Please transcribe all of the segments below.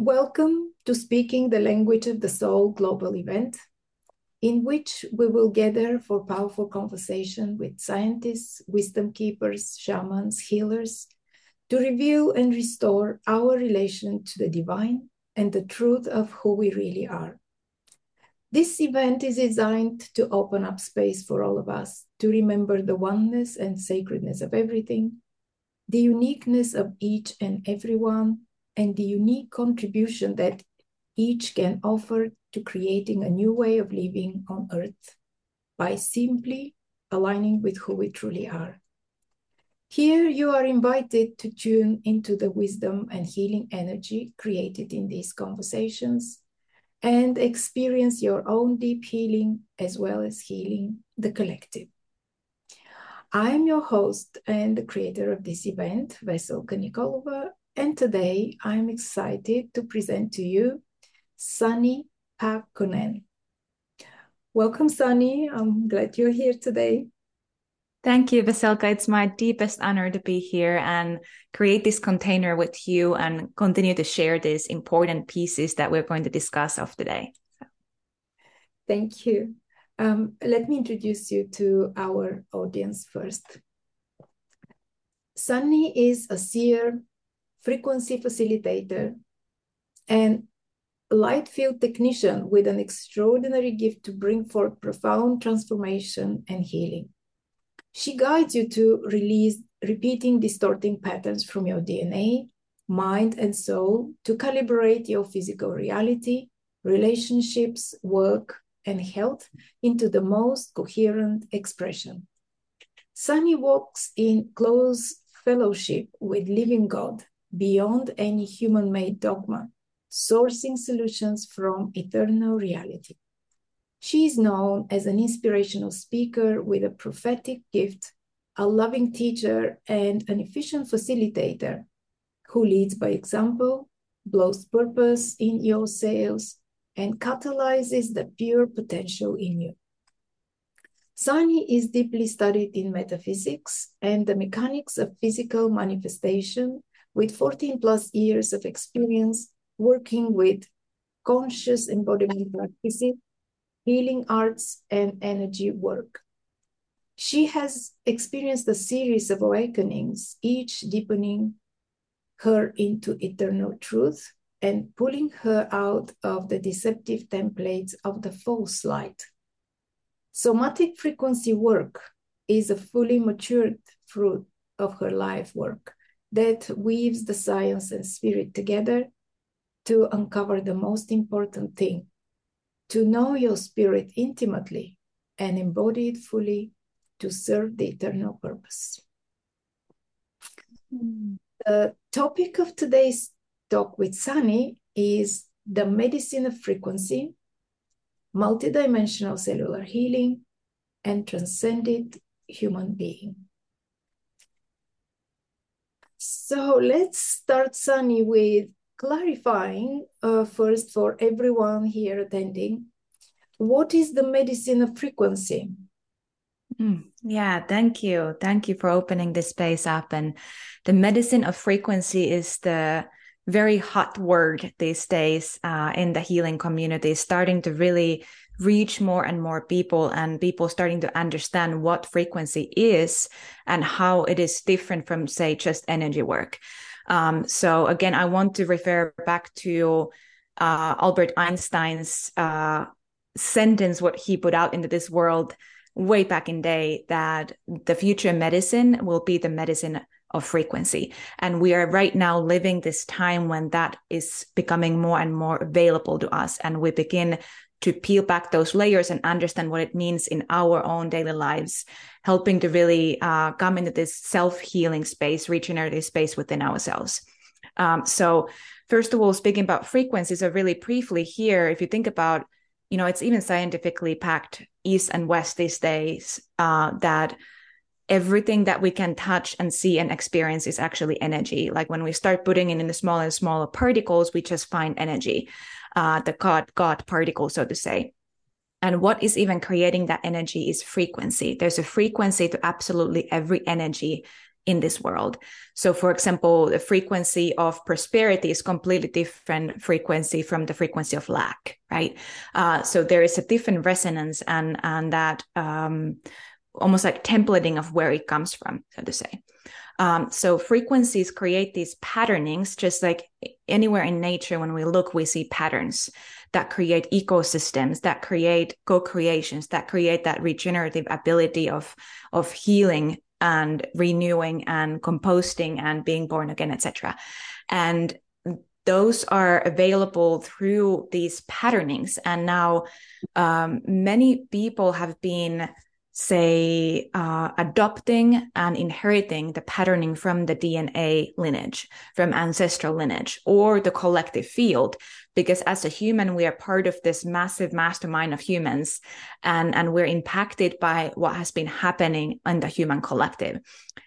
Welcome to Speaking the Language of the Soul global event, in which we will gather for powerful conversation with scientists, wisdom keepers, shamans, healers, to reveal and restore our relation to the divine and the truth of who we really are. This event is designed to open up space for all of us to remember the oneness and sacredness of everything, the uniqueness of each and everyone, and the unique contribution that each can offer to creating a new way of living on earth by simply aligning with who we truly are. Here, you are invited to tune into the wisdom and healing energy created in these conversations and experience your own deep healing as well as healing the collective. I am your host and the creator of this event, Veselka Nikolova, and today I'm excited to present to you Sanni Pakunen. Welcome, Sanni. I'm glad you're here today. Thank you, Veselka. It's my deepest honor to be here and create this container with you and continue to share these important pieces that we're going to discuss of today. Thank you. Um, let me introduce you to our audience first. Sanni is a seer, frequency facilitator, and light field technician with an extraordinary gift to bring forth profound transformation and healing. She guides you to release repeating distorting patterns from your DNA, mind, and soul to calibrate your physical reality, relationships, work, and health into the most coherent expression. Sanni walks in close fellowship with living God beyond any human made dogma, sourcing solutions from eternal reality. She is known as an inspirational speaker with a prophetic gift, a loving teacher, and an efficient facilitator who leads by example, blows purpose in your sails, and catalyzes the pure potential in you. Sanni is deeply studied in metaphysics and the mechanics of physical manifestation with 14 plus years of experience working with conscious embodiment practices healing arts, and energy work. She has experienced a series of awakenings, each deepening her into eternal truth and pulling her out of the deceptive templates of the false light. Somatic frequency work is a fully matured fruit of her life work that weaves the science and spirit together to uncover the most important thing to know your spirit intimately and embody it fully to serve the eternal purpose. Hmm. The topic of today's talk with Sanni is the medicine of frequency, multidimensional cellular healing, and transcended human being. So let's start, Sanni, with clarifying uh, first for everyone here attending. What is the medicine of frequency? Mm, yeah thank you. Thank you for opening this space up. And the medicine of frequency is the very hot word these days uh, in the healing community starting to really reach more and more people and people starting to understand what frequency is and how it is different from say just energy work um, so again, I want to refer back to uh, Albert Einstein's uh, sentence, what he put out into this world way back in day, that the future medicine will be the medicine of frequency. And we are right now living this time when that is becoming more and more available to us. And we begin to peel back those layers and understand what it means in our own daily lives, helping to really uh, come into this self healing space, regenerative space within ourselves. Um, so, first of all, speaking about frequencies, are really briefly here, if you think about, you know, it's even scientifically packed east and west these days uh, that everything that we can touch and see and experience is actually energy. Like when we start putting it in the smaller and smaller particles, we just find energy uh, the God God particle, so to say. And what is even creating that energy is frequency. There's a frequency to absolutely every energy in this world. So, for example, the frequency of prosperity is completely different frequency from the frequency of lack, right? Uh, so there is a different resonance and and that um, almost like templating of where it comes from, so to say. Um, so frequencies create these patternings, just like anywhere in nature. When we look, we see patterns that create ecosystems, that create co-creations, that create that regenerative ability of of healing and renewing and composting and being born again, etc. And those are available through these patternings. And now um, many people have been say uh, adopting and inheriting the patterning from the dna lineage from ancestral lineage or the collective field because as a human we are part of this massive mastermind of humans and and we're impacted by what has been happening in the human collective.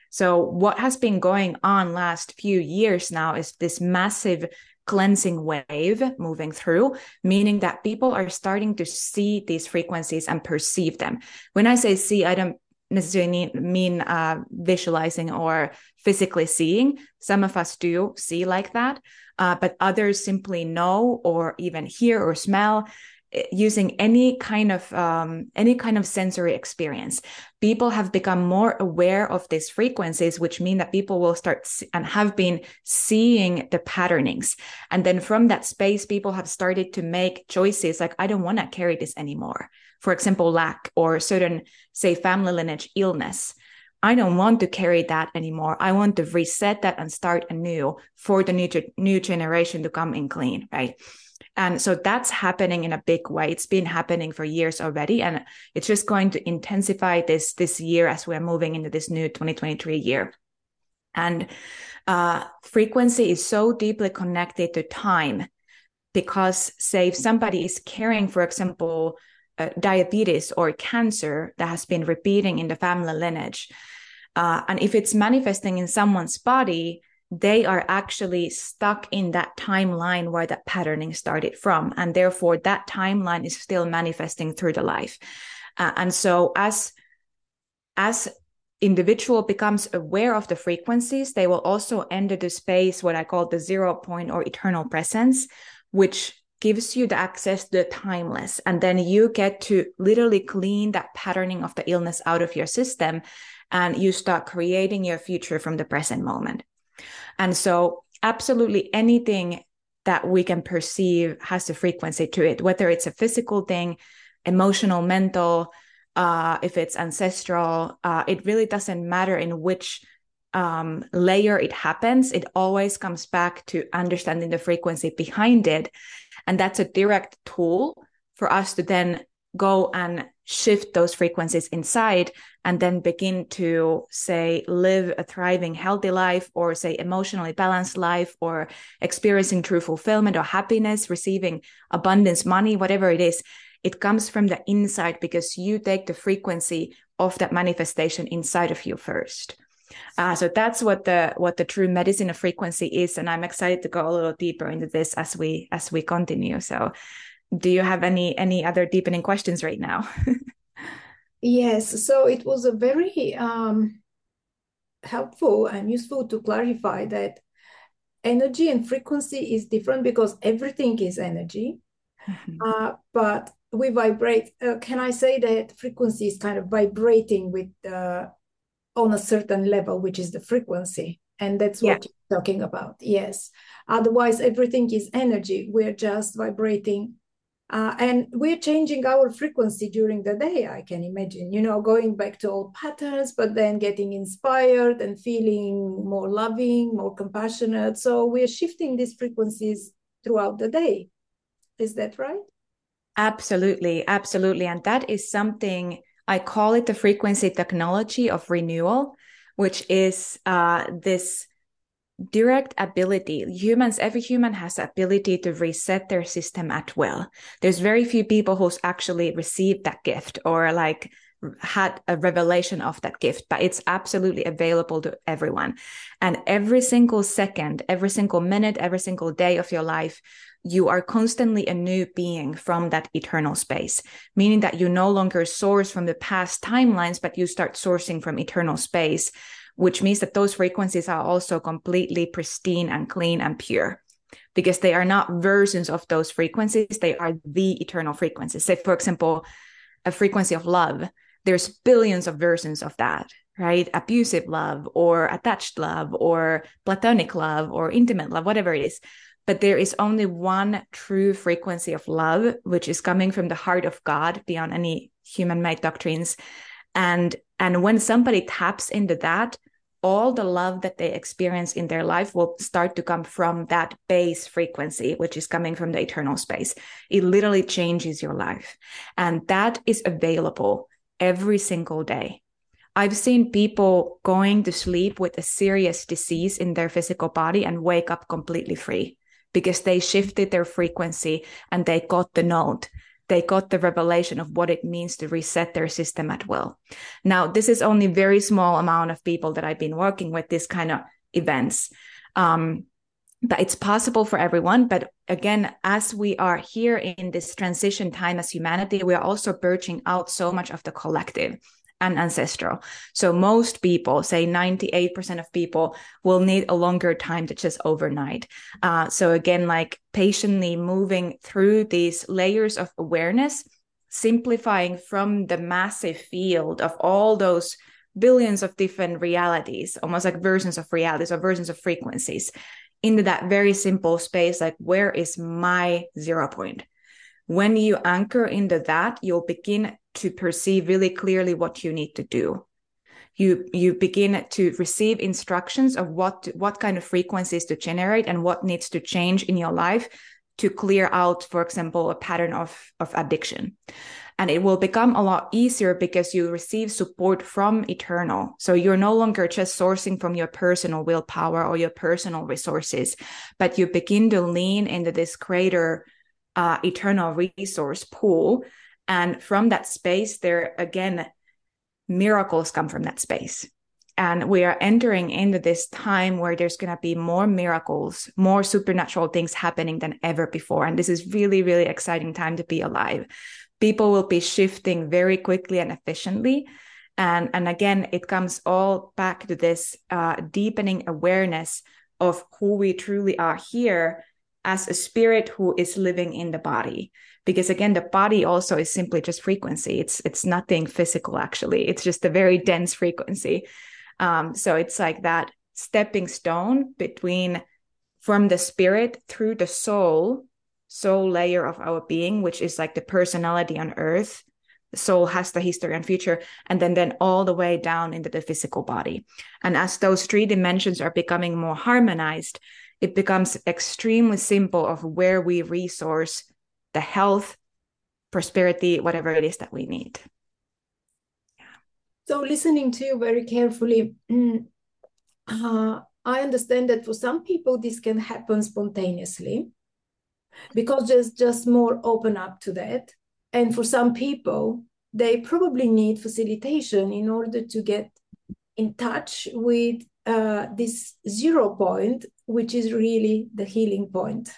So what has been going on last few years now is this massive cleansing wave moving through, meaning that people are starting to see these frequencies and perceive them. When I say see, I don't necessarily mean uh, visualizing or physically seeing. Some of us do see like that, uh, but others simply know or even hear or smell using any kind of um, any kind of sensory experience people have become more aware of these frequencies which mean that people will start and have been seeing the patternings and then from that space people have started to make choices like i don't want to carry this anymore for example lack or certain say family lineage illness I don't want to carry that anymore. I want to reset that and start anew for the new, new generation to come in clean, right? And so that's happening in a big way. It's been happening for years already. And it's just going to intensify this, this year as we're moving into this new 2023 year. And uh, frequency is so deeply connected to time because, say, if somebody is carrying, for example, uh, diabetes or cancer that has been repeating in the family lineage, uh, and if it's manifesting in someone's body, they are actually stuck in that timeline where that patterning started from. And therefore, that timeline is still manifesting through the life. Uh, and so, as as individual becomes aware of the frequencies, they will also enter the space what I call the zero point or eternal presence, which gives you the access to the timeless. And then you get to literally clean that patterning of the illness out of your system and you start creating your future from the present moment. And so, absolutely anything that we can perceive has a frequency to it, whether it's a physical thing, emotional, mental, uh, if it's ancestral, uh, it really doesn't matter in which um, layer it happens. It always comes back to understanding the frequency behind it. And that's a direct tool for us to then go and shift those frequencies inside and then begin to say live a thriving healthy life or say emotionally balanced life or experiencing true fulfillment or happiness receiving abundance money whatever it is it comes from the inside because you take the frequency of that manifestation inside of you first. Uh, so that's what the what the true medicine of frequency is and i'm excited to go a little deeper into this as we as we continue. So do you have any any other deepening questions right now yes so it was a very um, helpful and useful to clarify that energy and frequency is different because everything is energy mm-hmm. uh, but we vibrate uh, can i say that frequency is kind of vibrating with uh, on a certain level which is the frequency and that's what yeah. you're talking about yes otherwise everything is energy we're just vibrating uh, and we're changing our frequency during the day, I can imagine, you know, going back to old patterns, but then getting inspired and feeling more loving, more compassionate. So we're shifting these frequencies throughout the day. Is that right? Absolutely. Absolutely. And that is something I call it the frequency technology of renewal, which is uh, this direct ability humans every human has the ability to reset their system at will. There's very few people who's actually received that gift or like had a revelation of that gift but it's absolutely available to everyone. And every single second every single minute every single day of your life you are constantly a new being from that eternal space, meaning that you no longer source from the past timelines, but you start sourcing from eternal space which means that those frequencies are also completely pristine and clean and pure. Because they are not versions of those frequencies they are the eternal frequencies. Say for example a frequency of love there's billions of versions of that right? Abusive love or attached love or platonic love or intimate love whatever it is. But there is only one true frequency of love which is coming from the heart of god beyond any human made doctrines and and when somebody taps into that all the love that they experience in their life will start to come from that base frequency, which is coming from the eternal space. It literally changes your life. And that is available every single day. I've seen people going to sleep with a serious disease in their physical body and wake up completely free because they shifted their frequency and they got the note they got the revelation of what it means to reset their system at will. Now, this is only very small amount of people that I've been working with this kind of events. Um, but it's possible for everyone. But again, as we are here in this transition time as humanity, we are also birching out so much of the collective and ancestral. So most people, say 98% of people, will need a longer time to just overnight. Uh, so again, like patiently moving through these layers of awareness, simplifying from the massive field of all those billions of different realities, almost like versions of realities or versions of frequencies, into that very simple space, like where is my zero point? When you anchor into that, you'll begin to perceive really clearly what you need to do. You you begin to receive instructions of what what kind of frequencies to generate and what needs to change in your life to clear out for example a pattern of of addiction. And it will become a lot easier because you receive support from eternal. So you're no longer just sourcing from your personal willpower or your personal resources but you begin to lean into this greater uh, eternal resource pool and from that space, there again, miracles come from that space. And we are entering into this time where there's going to be more miracles, more supernatural things happening than ever before. And this is really, really exciting time to be alive. People will be shifting very quickly and efficiently. And, and again, it comes all back to this uh, deepening awareness of who we truly are here as a spirit who is living in the body because again the body also is simply just frequency. It's it's nothing physical actually. It's just a very dense frequency. Um, so it's like that stepping stone between from the spirit through the soul soul layer of our being which is like the personality on earth. The soul has the history and future and then then all the way down into the physical body. And as those three dimensions are becoming more harmonized it becomes extremely simple of where we resource the health, prosperity, whatever it is that we need. Yeah. So, listening to you very carefully, uh, I understand that for some people this can happen spontaneously because there's just more open up to that. And for some people, they probably need facilitation in order to get in touch with uh, this zero point, which is really the healing point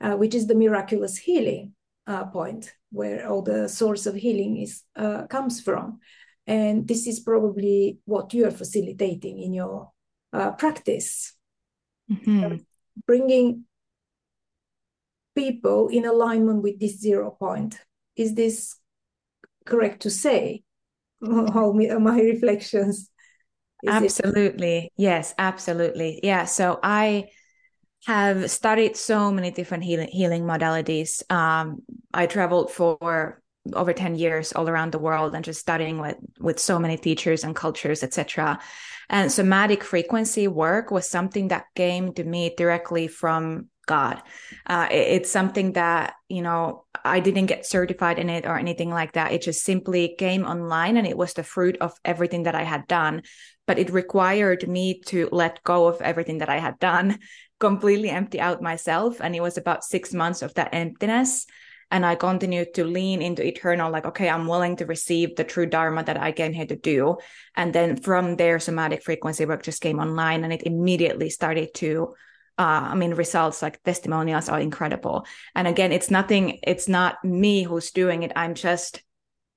uh, which is the miraculous healing uh, point where all the source of healing is uh, comes from. And this is probably what you are facilitating in your uh, practice. Mm-hmm. bringing people in alignment with this zero point. Is this correct to say? How my reflections. Absolutely it? yes absolutely. Yeah so i have studied so many different healing, healing modalities. Um, I traveled for over 10 years all around the world and just studying with, with so many teachers and cultures, etc. And somatic frequency work was something that came to me directly from God. Uh, it, it's something that, you know, I didn't get certified in it or anything like that. It just simply came online and it was the fruit of everything that I had done. But it required me to let go of everything that I had done completely empty out myself. And it was about six months of that emptiness. And I continued to lean into eternal, like, okay, I'm willing to receive the true Dharma that I came here to do. And then from there, somatic frequency work just came online and it immediately started to uh, I mean, results like testimonials are incredible. And again, it's nothing, it's not me who's doing it. I'm just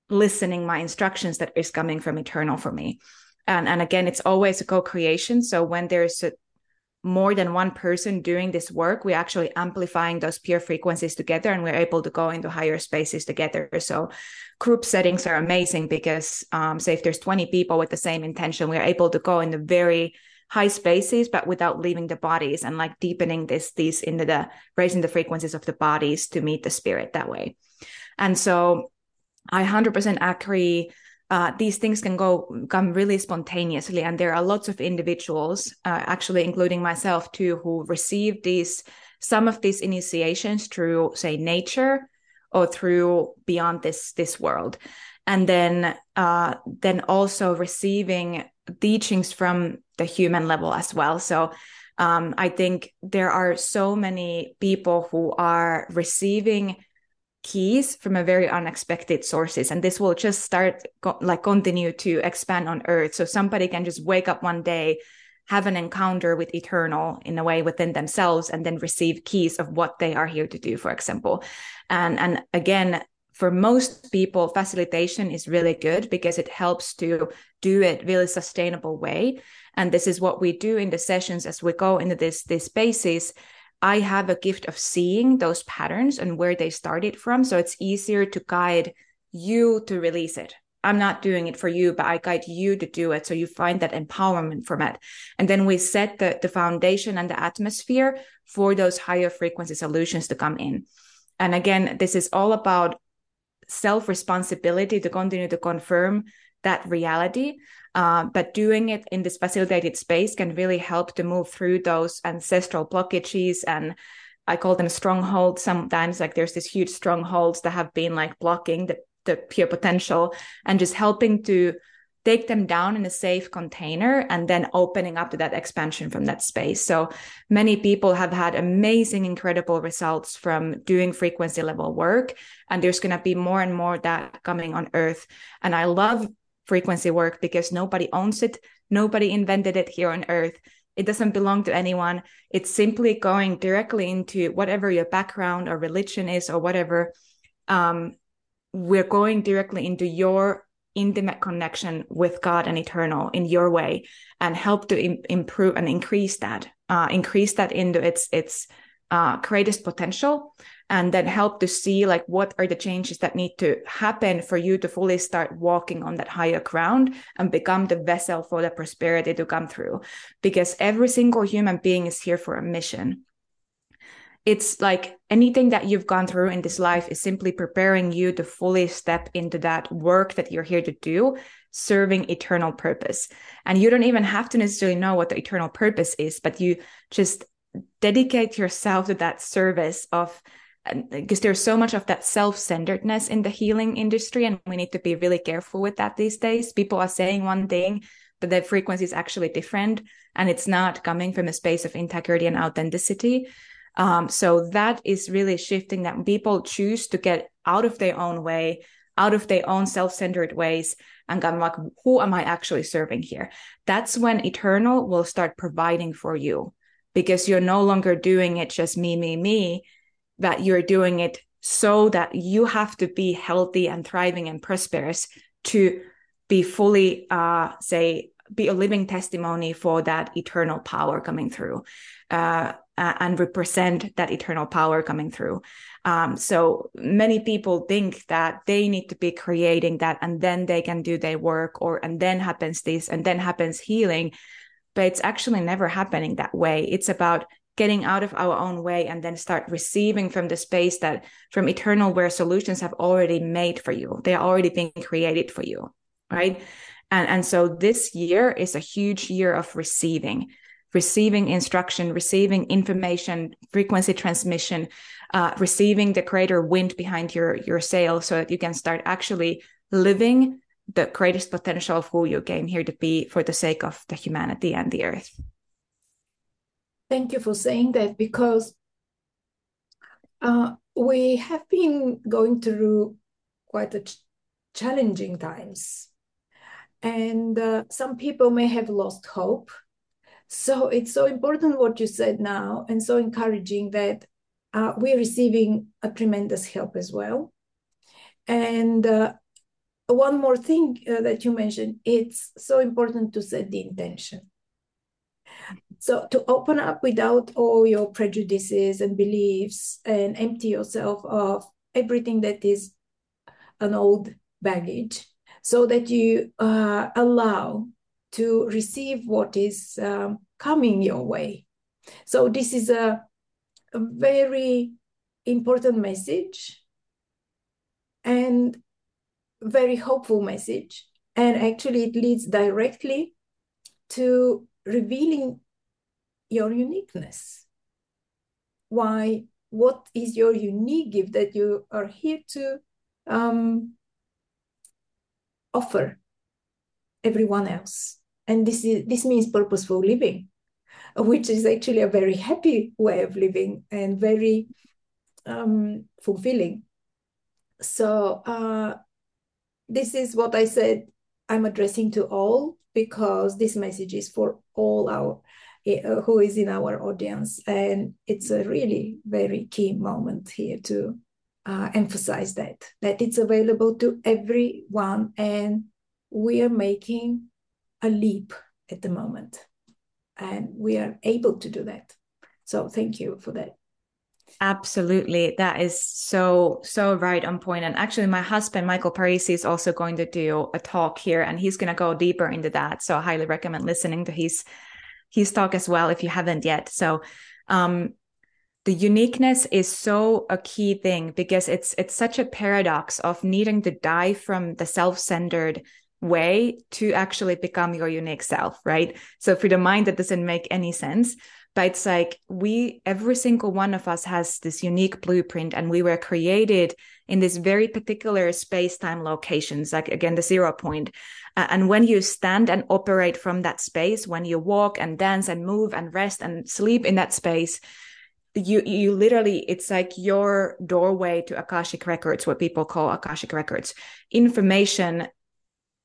listening my instructions that is coming from eternal for me. and and again it's always a co-creation so when there's a, more than one person doing this work we're actually amplifying those pure frequencies together and we're able to go into higher spaces together. So group settings are amazing because um, say if there's 20 people with the same intention we're able to go into very high spaces but without leaving the bodies and like deepening this these into the raising the frequencies of the bodies to meet the spirit that way. And so i 100% agree uh, these things can go come really spontaneously. And there are lots of individuals uh, actually including myself too who receive these some of these initiations through say nature or through beyond this this world. And then uh, then also receiving teachings from the human level as well. So um, i think there are so many people who are receiving keys from a very unexpected sources and this will just start co- like continue to expand on earth. So somebody can just wake up one day have an encounter with eternal in a way within themselves and then receive keys of what they are here to do for example. And and again for most people facilitation is really good because it helps to do it really sustainable way. And this is what we do in the sessions as we go into this this spaces I have a gift of seeing those patterns and where they started from. So it's easier to guide you to release it. I'm not doing it for you, but I guide you to do it. So you find that empowerment from it. And then we set the, the foundation and the atmosphere for those higher frequency solutions to come in. And again, this is all about self responsibility to continue to confirm that reality. Uh, but doing it in this facilitated space can really help to move through those ancestral blockages and I call them strongholds. Sometimes, like there's these huge strongholds that have been like blocking the, the pure potential and just helping to take them down in a safe container and then opening up to that expansion from that space. So many people have had amazing, incredible results from doing frequency level work. And there's going to be more and more that coming on earth. And I love frequency work because nobody owns it, nobody invented it here on earth. It doesn't belong to anyone. It's simply going directly into whatever your background or religion is or whatever. Um, we're going directly into your intimate connection with God and eternal in your way and help to Im- improve and increase that, uh, increase that into its its uh, greatest potential and then help to see like what are the changes that need to happen for you to fully start walking on that higher ground and become the vessel for the prosperity to come through. Because every single human being is here for a mission. It's like anything that you've gone through in this life is simply preparing you to fully step into that work that you're here to do serving eternal purpose. And you don't even have to necessarily know what the eternal purpose is but you just dedicate yourself to that service of because there's so much of that self-centeredness in the healing industry and we need to be really careful with that these days. People are saying one thing but the frequency is actually different and it's not coming from a space of integrity and authenticity. Um, so that is really shifting that people choose to get out of their own way out of their own self-centered ways and come like who am i actually serving here? That's when eternal will start providing for you because you're no longer doing it just me me me that you're doing it so that you have to be healthy and thriving and prosperous to be fully uh, say be a living testimony for that eternal power coming through uh, and represent that eternal power coming through. Um, so many people think that they need to be creating that and then they can do their work or and then happens this and then happens healing but it's actually never happening that way. It's about getting out of our own way and then start receiving from the space that from eternal where solutions have already made for you. They are already being created for you right? And and so this year is a huge year of receiving receiving instruction receiving information frequency transmission uh, receiving the greater wind behind your your sail so that you can start actually living the greatest potential of who you came here to be for the sake of the humanity and the earth Thank you for saying that because uh, we have been going through quite a ch challenging times. And uh, some people may have lost hope. So it's so important what you said now and so encouraging that uh, we're receiving a tremendous help as well. And uh, one more thing uh, that you mentioned it's so important to set the intention. So to open up without all your prejudices and beliefs and empty yourself of everything that is an old baggage so that you uh, allow to receive what is um, coming your way. So this is a, a very important message. And very hopeful message. And actually, it leads directly to revealing your uniqueness. Why? What is your unique gift that you are here to um, offer everyone else? And this is this means purposeful living, which is actually a very happy way of living and very um, fulfilling. So uh, this is what I said I'm addressing to all because this message is for all our uh, who is in our audience. And it's a really very key moment here to uh, emphasize that that it's available to everyone and we are making a leap at the moment. And we are able to do that. So thank you for that Absolutely. That is so, so right on point. And actually, my husband, Michael Parisi, is also going to do a talk here and he's going to go deeper into that. So I highly recommend listening to his, his talk as well if you haven't yet. So, um, the uniqueness is so a key thing because it's it's such a paradox of needing to die from the self-centered way to actually become your unique self right so for the mind that doesn't make any sense but it's like we every single one of us has this unique blueprint and we were created in this very particular space-time locations like again the zero point. Uh, and when you stand and operate from that space when you walk and dance and move and rest and sleep in that space you you literally it's like your doorway to akashic records what people call akashic records. Information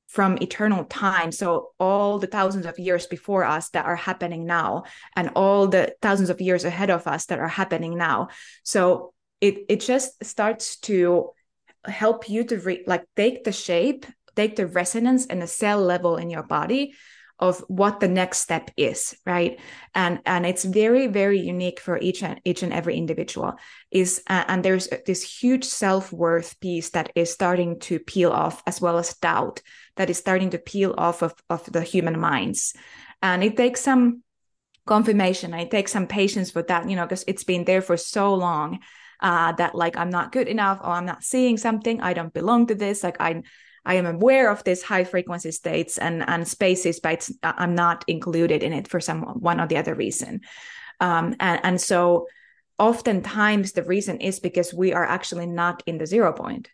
from eternal time. So all the thousands of years before us that are happening now, and all the thousands of years ahead of us that are happening now. So it it just starts to help you to re- like take the shape, take the resonance and the cell level in your body of what the next step is right and and it's very very unique for each and each and every individual is uh, and there's this huge self-worth piece that is starting to peel off as well as doubt that is starting to peel off of, of the human minds and it takes some confirmation it takes some patience for that you know because it's been there for so long uh, that like i'm not good enough or i'm not seeing something i don't belong to this like i I am aware of these high frequency states and, and spaces, but I'm not included in it for some one or the other reason. Um, and, and so oftentimes the reason is because we are actually not in the zero point.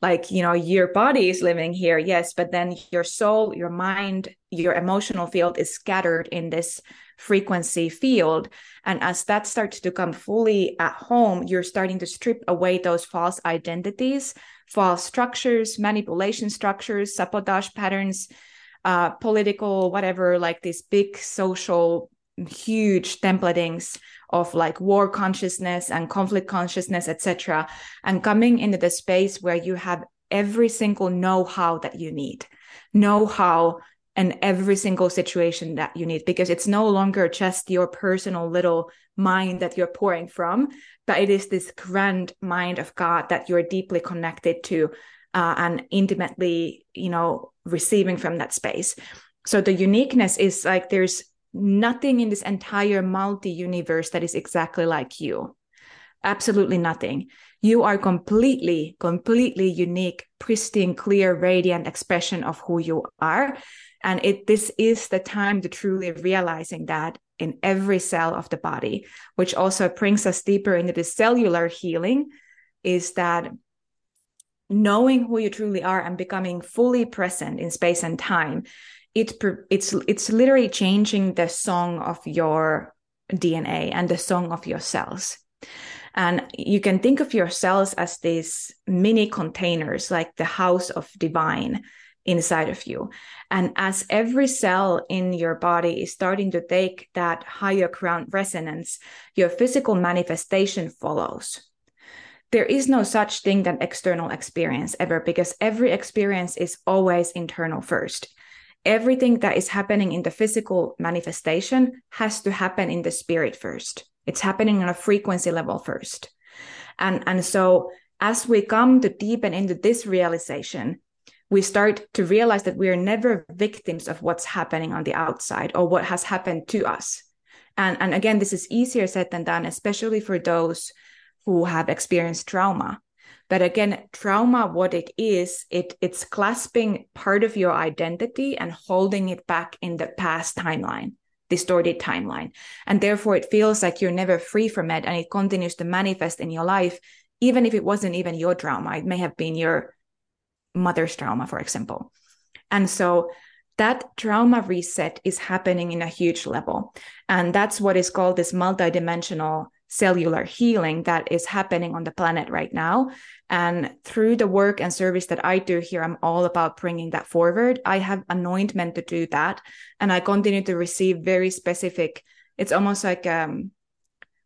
Like, you know, your body is living here, yes, but then your soul, your mind, your emotional field is scattered in this frequency field. And as that starts to come fully at home, you're starting to strip away those false identities false structures, manipulation structures, sabotage patterns, uh, political, whatever, like these big social, huge templatings of like war consciousness and conflict consciousness, etc., and coming into the space where you have every single know-how that you need, know-how and every single situation that you need because it's no longer just your personal little mind that you're pouring from but it is this grand mind of god that you're deeply connected to uh, and intimately you know receiving from that space so the uniqueness is like there's nothing in this entire multi universe that is exactly like you. Absolutely nothing. You are completely completely unique pristine clear radiant expression of who you are. And it this is the time to truly realizing that in every cell of the body which also brings us deeper into the cellular healing is that knowing who you truly are and becoming fully present in space and time it it's it's literally changing the song of your DNA and the song of your cells and you can think of your cells as these mini containers like the house of divine inside of you. And as every cell in your body is starting to take that higher ground resonance, your physical manifestation follows. there is no such thing than external experience ever because every experience is always internal first everything that is happening in the physical manifestation has to happen in the spirit first. It's happening on a frequency level first. And and so as we come to deepen into this realization we start to realize that we are never victims of what's happening on the outside or what has happened to us. And and again this is easier said than done especially for those who have experienced trauma but again trauma what it is it it's clasping part of your identity and holding it back in the past timeline distorted timeline. And therefore it feels like you're never free from it and it continues to manifest in your life even if it wasn't even your trauma. It may have been your mother's trauma for example. And so that trauma reset is happening in a huge level. And that's what is called this multidimensional cellular healing that is happening on the planet right now. And through the work and service that I do here, I'm all about bringing that forward. I have anointment to do that. And I continue to receive very specific, it's almost like, um,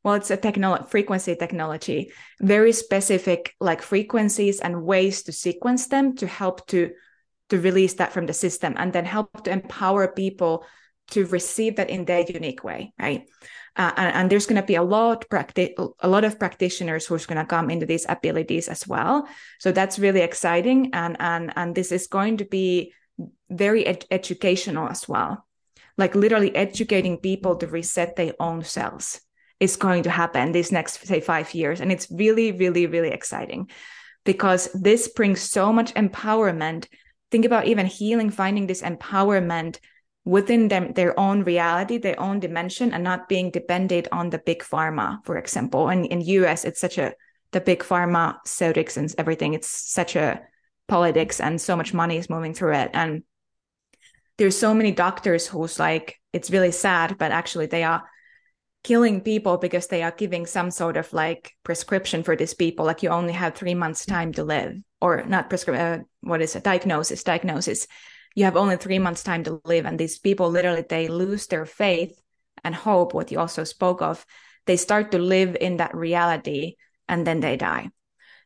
well, it's a technology, frequency technology, very specific like frequencies and ways to sequence them to help to to release that from the system and then help to empower people to receive that in their unique way, right? Uh, and, and, there's going to be a lot a lot of practitioners who's going to come into these abilities as well. So that's really exciting, and and and this is going to be very ed- educational as well. Like literally educating people to reset their own cells is going to happen these next say five years, and it's really really really exciting because this brings so much empowerment. Think about even healing, finding this empowerment within them their own reality their own dimension and not being dependent on the big pharma for example. And in us it's such a the big pharma pharmaceutics and everything it's such a politics and so much money is moving through it. And there's so many doctors who's like it's really sad but actually they are killing people because they are giving some sort of like prescription for these people like you only have three months time to live or not prescription uh, what is it? Diagnosis diagnosis you have only three months time to live. And these people literally they lose their faith and hope what you also spoke of. They start to live in that reality and then they die.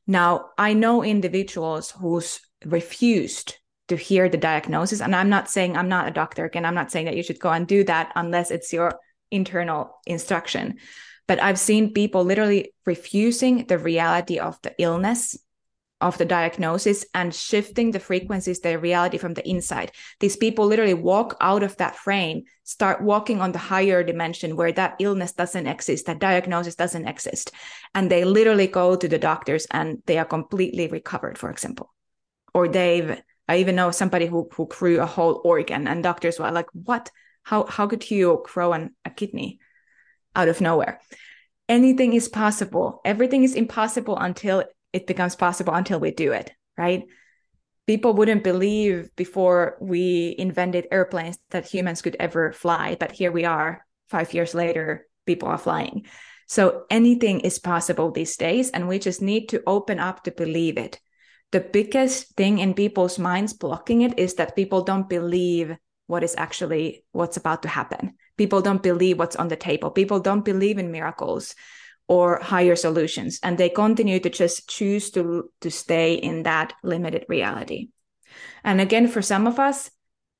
Now i know individuals who's refused to hear the diagnosis. And i'm not saying i'm not a doctor again. I'm not saying that you should go and do that unless it's your internal instruction. But i've seen people literally refusing the reality of the illness of the diagnosis and shifting the frequencies, their reality from the inside. These people literally walk out of that frame, start walking on the higher dimension where that illness doesn't exist, that diagnosis doesn't exist. And they literally go to the doctors and they are completely recovered, for example. Or they've, I even know somebody who, who grew a whole organ and doctors were like, what? How, how could you grow an, a kidney out of nowhere? Anything is possible. Everything is impossible until it becomes possible until we do it, right? People wouldn't believe before we invented airplanes that humans could ever fly, but here we are, five years later, people are flying. So anything is possible these days, and we just need to open up to believe it. The biggest thing in people's minds blocking it is that people don't believe what is actually what's about to happen. People don't believe what's on the table. People don't believe in miracles or higher solutions and they continue to just choose to to stay in that limited reality. And again for some of us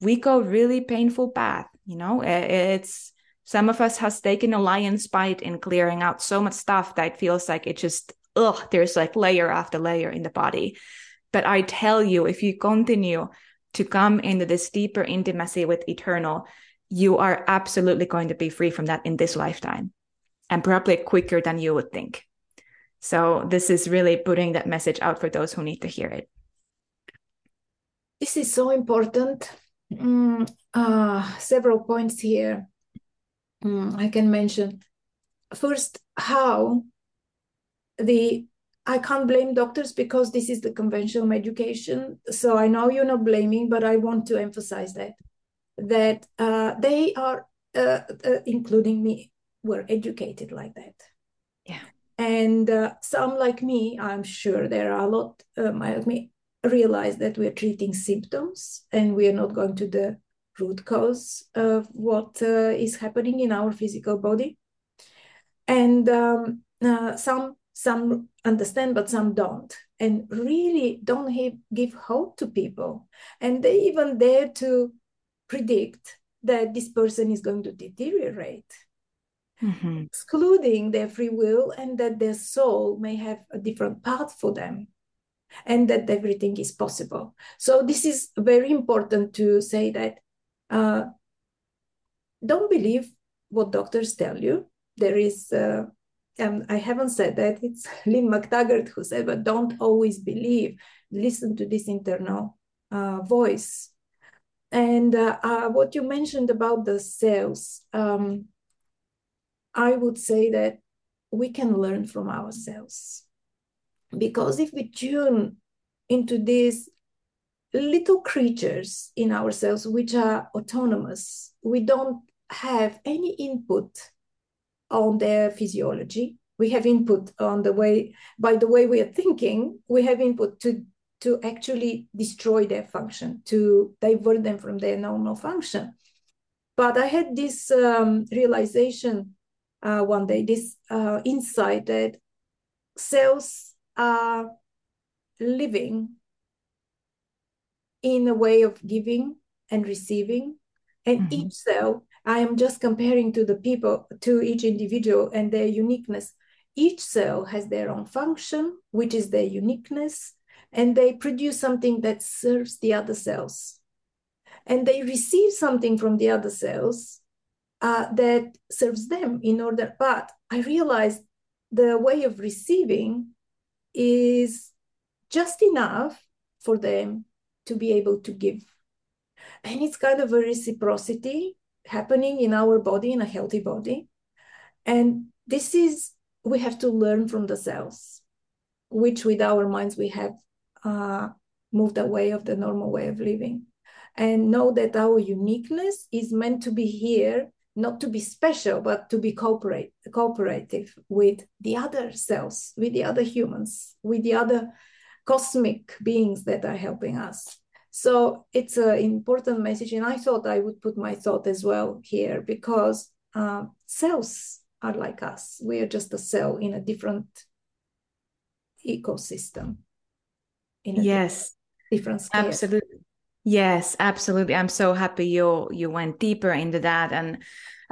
we go really painful path you know? It's some of us has taken a lion's bite in clearing out so much stuff that it feels like it just ugh there's like layer after layer in the body. But i tell you if you continue to come into this deeper intimacy with eternal you are absolutely going to be free from that in this lifetime and probably quicker than you would think. So this is really putting that message out for those who need to hear it. This is so important. Mm, uh, several points here mm, I can mention. First, how the I can't blame doctors because this is the conventional education. So I know you're not blaming, but I want to emphasize that that uh, they are, uh, uh, including me, were educated like that. Yeah. And uh, some like me, I'm sure there are a lot um, like me, realize that we're treating symptoms and we are not going to the root cause of what uh, is happening in our physical body. And um, uh, some some understand but some don't and really don't have, give hope to people and they even dare to predict that this person is going to deteriorate mm-hmm. excluding their free will and that their soul may have a different path for them and that everything is possible so this is very important to say that uh, don't believe what doctors tell you there is uh, um, I haven't said that. It's Lynne McTaggart who said, but don't always believe. Listen to this internal uh, voice. And uh, uh, what you mentioned about the cells, um, I would say that we can learn from ourselves. Because if we tune into these little creatures in ourselves, which are autonomous, we don't have any input on their physiology. We have input on the way, by the way we are thinking, we have input to, to actually destroy their function, to divert them from their normal function. But I had this um, realization uh, one day, this uh, insight that cells are living in a way of giving and receiving, and mm-hmm. each cell I am just comparing to the people, to each individual and their uniqueness. Each cell has their own function, which is their uniqueness, and they produce something that serves the other cells. And they receive something from the other cells uh, that serves them in order. But I realized the way of receiving is just enough for them to be able to give. And it's kind of a reciprocity happening in our body, in a healthy body. And this is, we have to learn from the cells, which with our minds we have uh, moved away of the normal way of living. And know that our uniqueness is meant to be here, not to be special, but to be cooperate, cooperative with the other cells, with the other humans, with the other cosmic beings that are helping us. So it's an important message. And I thought I would put my thought as well here because uh, cells are like us. We are just a cell in a different ecosystem. In a yes. Different scale. Absolutely. Yes, absolutely. I'm so happy you you went deeper into that. And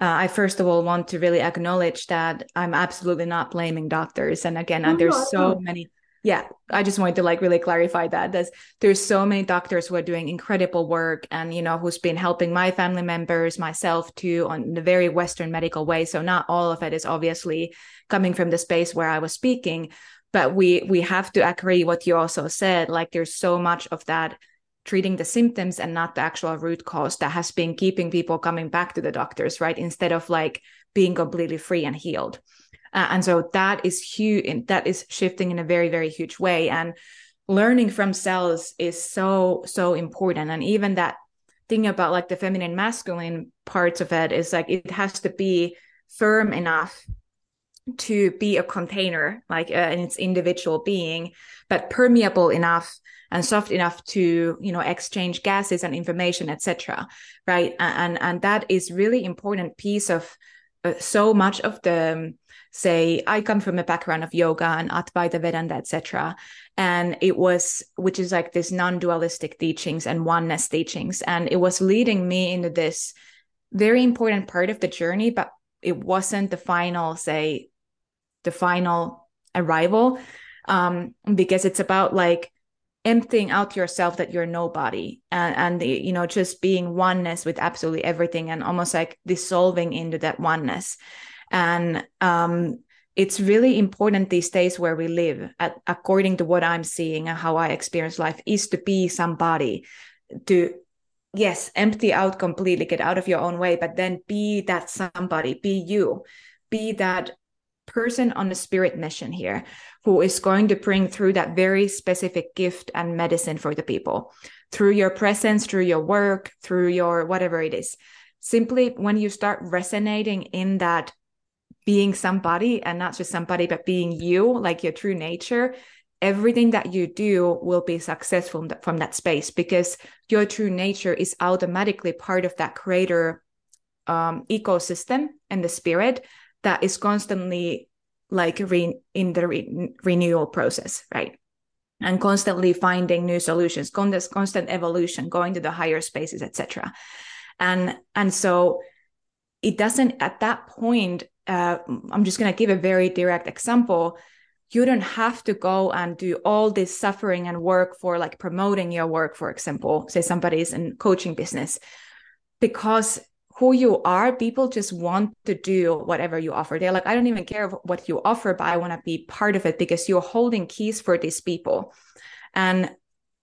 uh, I first of all want to really acknowledge that I'm absolutely not blaming doctors. And again, no, there's so many yeah i just wanted to like really clarify that. There's there's so many doctors who are doing incredible work and you know who's been helping my family members myself too on the very western medical way. So not all of it is obviously coming from the space where i was speaking but we we have to agree what you also said. Like there's so much of that treating the symptoms and not the actual root cause that has been keeping people coming back to the doctors right instead of like being completely free and healed uh, and so that is huge, that is shifting in a very, very huge way. And learning from cells is so, so important. And even that thing about like the feminine, masculine parts of it is like it has to be firm enough to be a container, like uh, in its individual being, but permeable enough and soft enough to you know exchange gases and information etc right? And and that is really important piece of uh, so much of the say i come from a background of yoga and advaita vedanta etc and it was which is like this non-dualistic teachings and oneness teachings and it was leading me into this very important part of the journey but it wasn't the final say the final arrival um because it's about like emptying out yourself that you're nobody and and the, you know just being oneness with absolutely everything and almost like dissolving into that oneness. And um, it's really important these days where we live at, according to what i'm seeing and how i experience life is to be somebody to yes empty out completely get out of your own way but then be that somebody be you be that person on the spirit mission here who is going to bring through that very specific gift and medicine for the people. Through your presence through your work through your whatever it is. Simply when you start resonating in that being somebody and not just somebody, but being you, like your true nature, everything that you do will be successful from that space because your true nature is automatically part of that creator um, ecosystem and the spirit that is constantly like re- in the re- renewal process right? And constantly finding new solutions constant, constant evolution going to the higher spaces etc and and so it doesn't at that point uh, i'm just going to give a very direct example. You don't have to go and do all this suffering and work for like promoting your work for example say somebody's in coaching business because who you are people just want to do whatever you offer they're like i don't even care what you offer but i want to be part of it because you're holding keys for these people and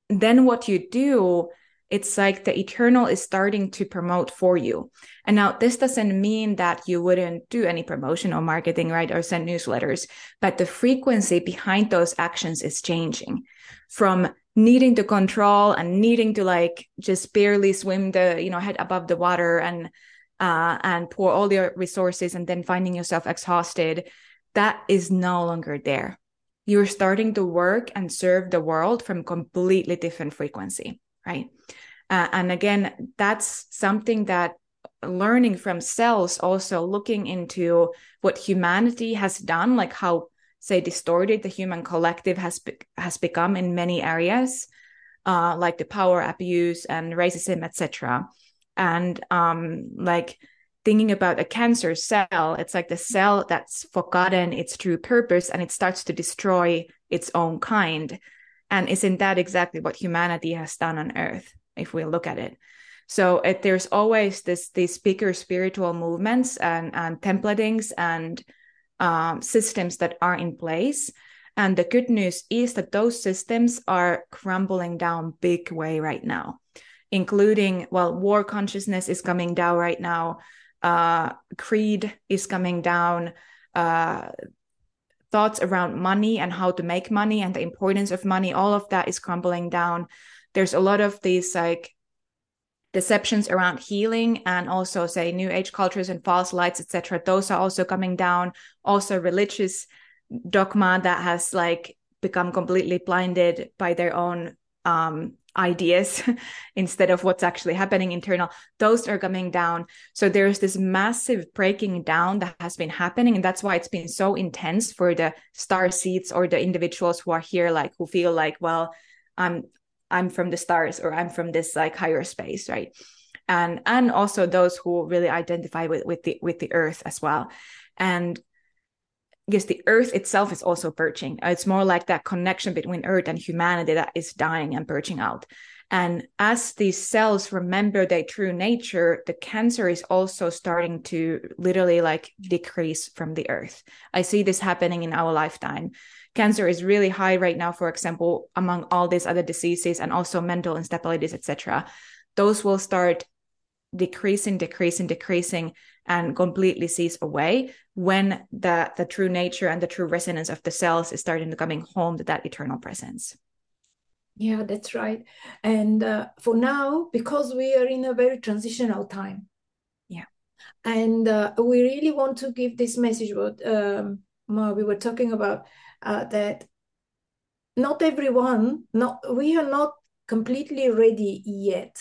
then what you do it's like the eternal is starting to promote for you. And now this doesn't mean that you wouldn't do any promotion or marketing, right? Or send newsletters, but the frequency behind those actions is changing from needing to control and needing to like just barely swim the, you know, head above the water and, uh, and pour all your resources and then finding yourself exhausted. That is no longer there. You're starting to work and serve the world from completely different frequency right? Uh, and again, that's something that learning from cells, also looking into what humanity has done, like how, say, distorted the human collective has be- has become in many areas, uh, like the power abuse and racism, etc. And um, like thinking about a cancer cell, it's like the cell that's forgotten its true purpose and it starts to destroy its own kind. And isn't that exactly what humanity has done on Earth, if we look at it? So it, there's always this these bigger spiritual movements and, and templatings and um, systems that are in place. And the good news is that those systems are crumbling down big way right now, including well, war consciousness is coming down right now. Uh, creed is coming down. Uh, thoughts around money and how to make money and the importance of money all of that is crumbling down there's a lot of these like deceptions around healing and also say new age cultures and false lights etc those are also coming down. Also religious dogma that has like become completely blinded by their own um ideas instead of what's actually happening internal. Those are coming down. So there's this massive breaking down that has been happening and that's why it's been so intense for the star seeds or the individuals who are here like who feel like well i'm i'm from the stars or i'm from this like higher space right and and also those who really identify with with the with the earth as well and because the earth itself is also purging. It's more like that connection between earth and humanity that is dying and purging out. And as these cells remember their true nature, the cancer is also starting to literally like decrease from the earth. I see this happening in our lifetime. Cancer is really high right now, for example, among all these other diseases and also mental instabilities, etc. Those will start decreasing, decreasing, decreasing, and completely cease away when the the true nature and the true resonance of the cells is starting to coming home to that eternal presence. Yeah, that's right. And uh, for now, because we are in a very transitional time, yeah, and uh, we really want to give this message. What um, we were talking about uh, that not everyone, not we are not completely ready yet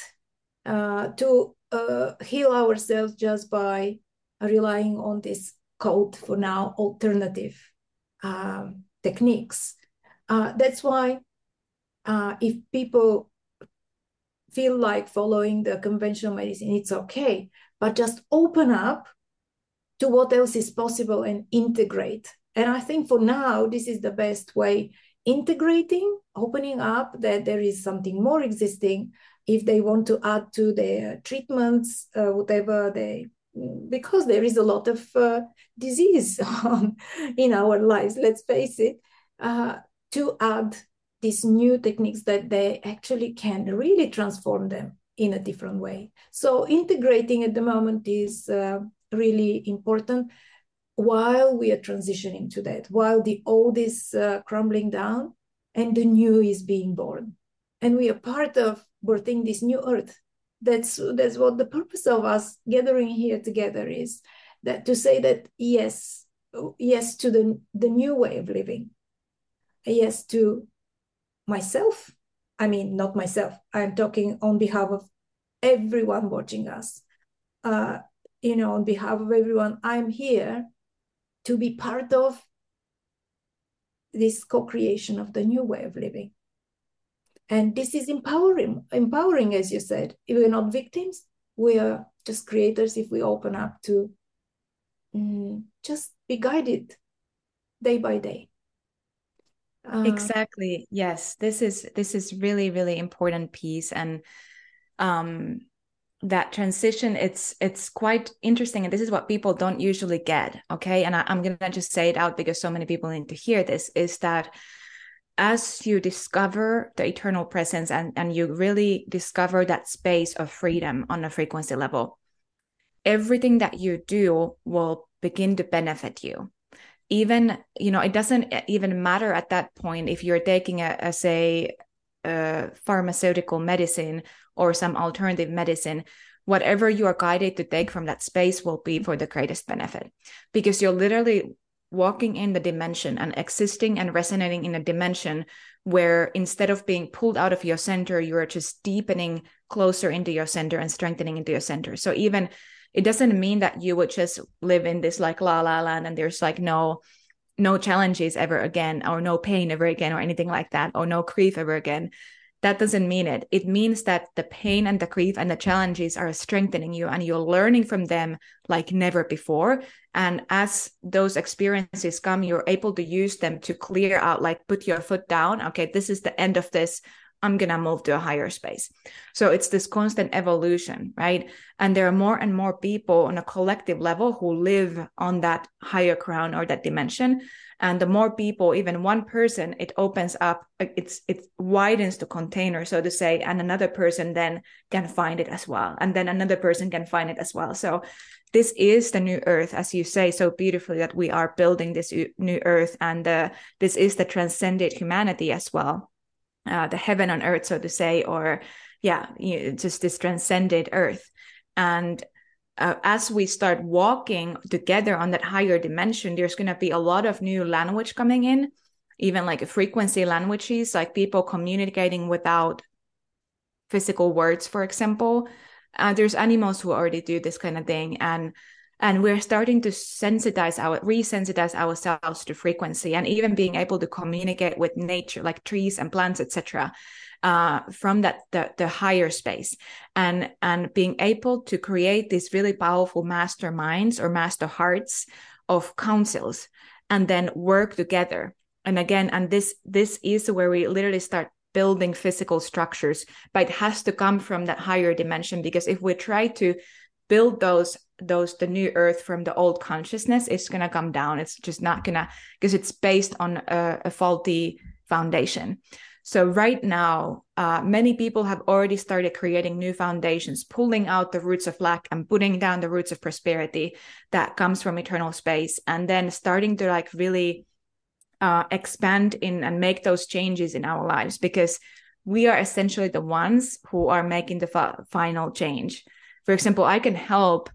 uh, to uh, heal ourselves just by relying on this code for now alternative um, techniques. Uh, that's why uh, if people feel like following the conventional medicine, it's okay, but just open up to what else is possible and integrate. And I think for now, this is the best way integrating, opening up that there is something more existing, if they want to add to their treatments, uh, whatever they, because there is a lot of uh, disease in our lives, let's face it, uh, to add these new techniques that they actually can really transform them in a different way. So integrating at the moment is uh, really important while we are transitioning to that, while the old is uh, crumbling down and the new is being born. And we are part of birthing this new earth. That's that's what the purpose of us gathering here together is. That to say that yes, yes to the, the new way of living. Yes to myself. I mean, not myself. I'm talking on behalf of everyone watching us. Uh, you know, on behalf of everyone, I'm here to be part of this co-creation of the new way of living. And this is empowering, empowering, as you said. If we're not victims, we are just creators if we open up to mm, just be guided day by day. Uh, exactly. Yes. This is this is really, really important piece. And um that transition it's it's quite interesting and this is what people don't usually get okay and I, i'm gonna just say it out because so many people need to hear this is that as you discover the eternal presence and, and you really discover that space of freedom on a frequency level, everything that you do will begin to benefit you. Even, you know, it doesn't even matter at that point if you're taking a, a say, a pharmaceutical medicine or some alternative medicine whatever you are guided to take from that space will be for the greatest benefit because you're literally walking in the dimension and existing and resonating in a dimension where instead of being pulled out of your center, you are just deepening closer into your center and strengthening into your center. So even it doesn't mean that you would just live in this like la la land and there's like no no challenges ever again or no pain ever again or anything like that or no grief ever again that doesn't mean it. It means that the pain and the grief and the challenges are strengthening you and you're learning from them like never before. And as those experiences come, you're able to use them to clear out, like put your foot down. Okay, this is the end of this. I'm going to move to a higher space. So it's this constant evolution, right? And there are more and more people on a collective level who live on that higher crown or that dimension and the more people even one person it opens up it's it widens the container so to say and another person then can find it as well and then another person can find it as well. So this is the new earth as you say so beautifully that we are building this new earth and uh, this is the transcended humanity as well. Uh, the heaven on earth so to say or yeah you just this transcended earth. And uh, as we start walking together on that higher dimension, there's going to be a lot of new language coming in, even like frequency languages, like people communicating without physical words, for example. Uh, there's animals who already do this kind of thing, and and we're starting to sensitize our resensitize ourselves to frequency, and even being able to communicate with nature, like trees and plants, etc uh, from that the, the higher space. And and being able to create these really powerful masterminds or master hearts of councils and then work together. And again and this this is where we literally start building physical structures but it has to come from that higher dimension because if we try to build those those the new earth from the old consciousness it's going to come down. It's just not going to because it's based on a, a faulty foundation so right now, uh, many people have already started creating new foundations, pulling out the roots of lack and putting down the roots of prosperity that comes from eternal space, and then starting to like really uh, expand in and make those changes in our lives because we are essentially the ones who are making the fa- final change. For example, I can help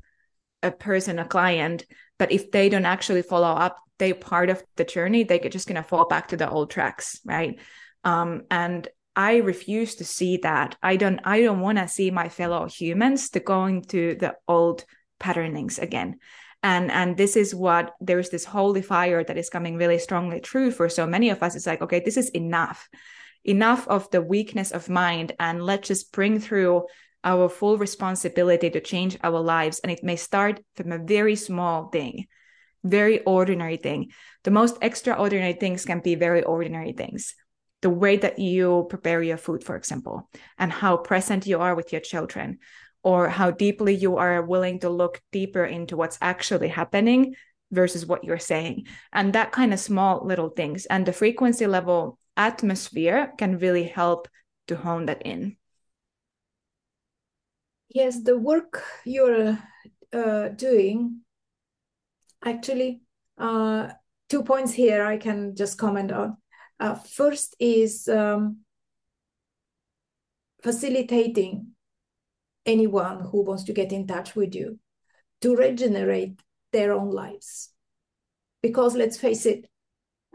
a person, a client, but if they don't actually follow up, they part of the journey, they're just gonna fall back to the old tracks, right? Um, and I refuse to see that. I don't. I don't want to see my fellow humans to going to the old patternings again. And and this is what there is this holy fire that is coming really strongly true for so many of us. It's like okay, this is enough, enough of the weakness of mind, and let's just bring through our full responsibility to change our lives. And it may start from a very small thing, very ordinary thing. The most extraordinary things can be very ordinary things the way that you prepare your food, for example, and how present you are with your children, or how deeply you are willing to look deeper into what's actually happening versus what you're saying. And that kind of small little things. And the frequency level atmosphere can really help to hone that in. Yes, the work you're uh, doing actually, uh, two points here I can just comment on. Uh, first is um, facilitating anyone who wants to get in touch with you to regenerate their own lives. Because let's face it,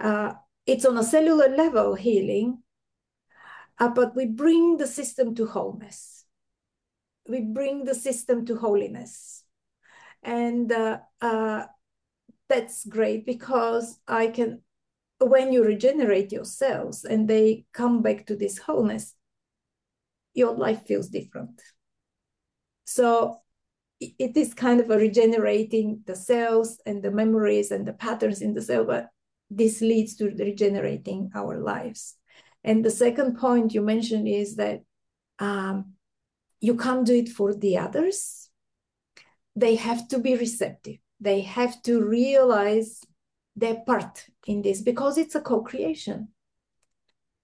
uh, it's on a cellular level healing, uh, but we bring the system to wholeness. We bring the system to holiness. And uh, uh, that's great because I can when you regenerate your cells and they come back to this wholeness, your life feels different. So it is kind of a regenerating the cells and the memories and the patterns in the cell, but this leads to regenerating our lives. And the second point you mentioned is that um, you can't do it for the others. They have to be receptive. They have to realize their part in this because it's a co-creation.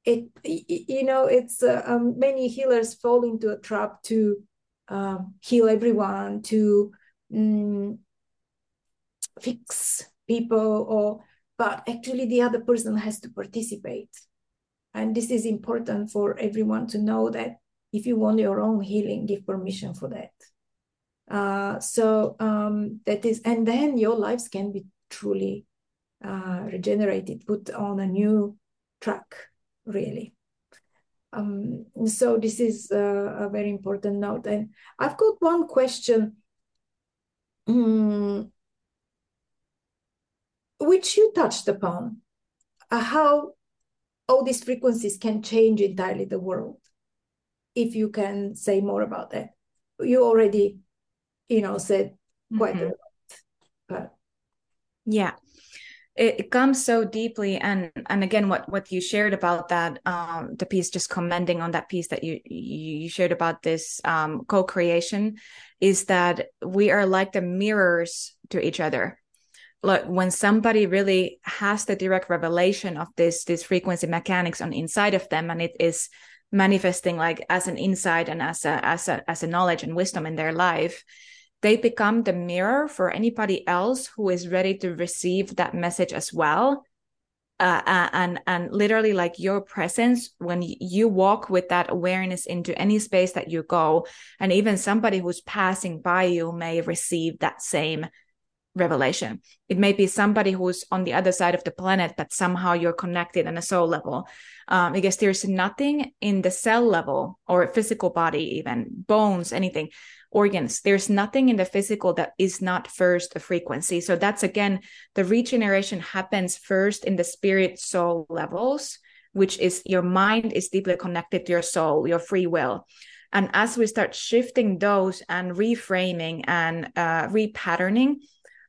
It, you know, it's uh, um, many healers fall into a trap to um, heal everyone, to um, fix people, or but actually the other person has to participate. And this is important for everyone to know that if you want your own healing, give permission for that. Uh, so um, that is, and then your lives can be truly uh, regenerated, put on a new track, really. Um, so this is a, a, very important note. And I've got one question, um, which you touched upon, uh, how all these frequencies can change entirely the world. If you can say more about that, you already, you know, said quite mm-hmm. a lot. But yeah, it, comes so deeply and and again what what you shared about that um the piece just commenting on that piece that you you shared about this um co-creation is that we are like the mirrors to each other. Like when somebody really has the direct revelation of this this frequency mechanics on inside of them and it is manifesting like as an insight and as a as a as a knowledge and wisdom in their life they become the mirror for anybody else who is ready to receive that message as well. Uh, uh, and and literally like your presence when you walk with that awareness into any space that you go and even somebody who's passing by you may receive that same revelation. It may be somebody who's on the other side of the planet but somehow you're connected on a soul level. Um, because there's nothing in the cell level or physical body even bones anything organs. There's nothing in the physical that is not first a frequency. So that's again, the regeneration happens first in the spirit soul levels, which is your mind is deeply connected to your soul, your free will. And as we start shifting those and reframing and uh, repatterning,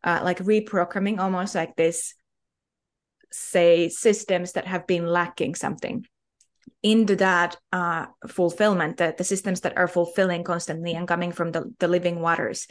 uh, like reprogramming, almost like this, say, systems that have been lacking something into that uh, fulfillment, the, the systems that are fulfilling constantly and coming from the, the living waters.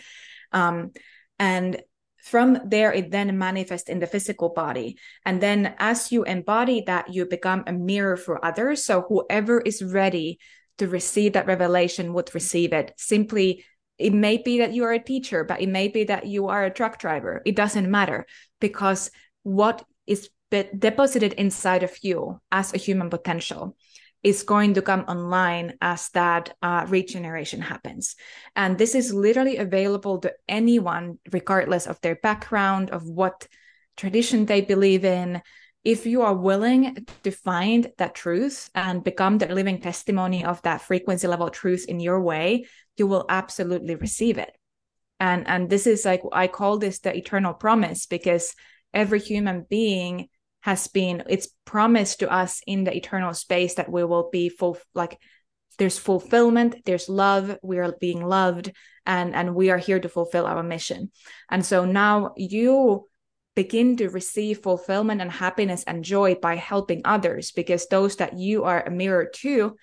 Um, and from there, it then manifests in the physical body. And then as you embody that, you become a mirror for others. So whoever is ready to receive that revelation would receive it. Simply, it may be that you are a teacher, but it may be that you are a truck driver. It doesn't matter because what is deposited inside of you as a human potential is going to come online as that uh, regeneration happens. And this is literally available to anyone, regardless of their background, of what tradition they believe in. If you are willing to find that truth and become the living testimony of that frequency level truth in your way, you will absolutely receive it. And, and this is like, I call this the eternal promise because every human being has been it's promised to us in the eternal space that we will be full like there's fulfillment there's love we are being loved and and we are here to fulfill our mission. And so now you begin to receive fulfillment and happiness and joy by helping others because those that you are a mirror to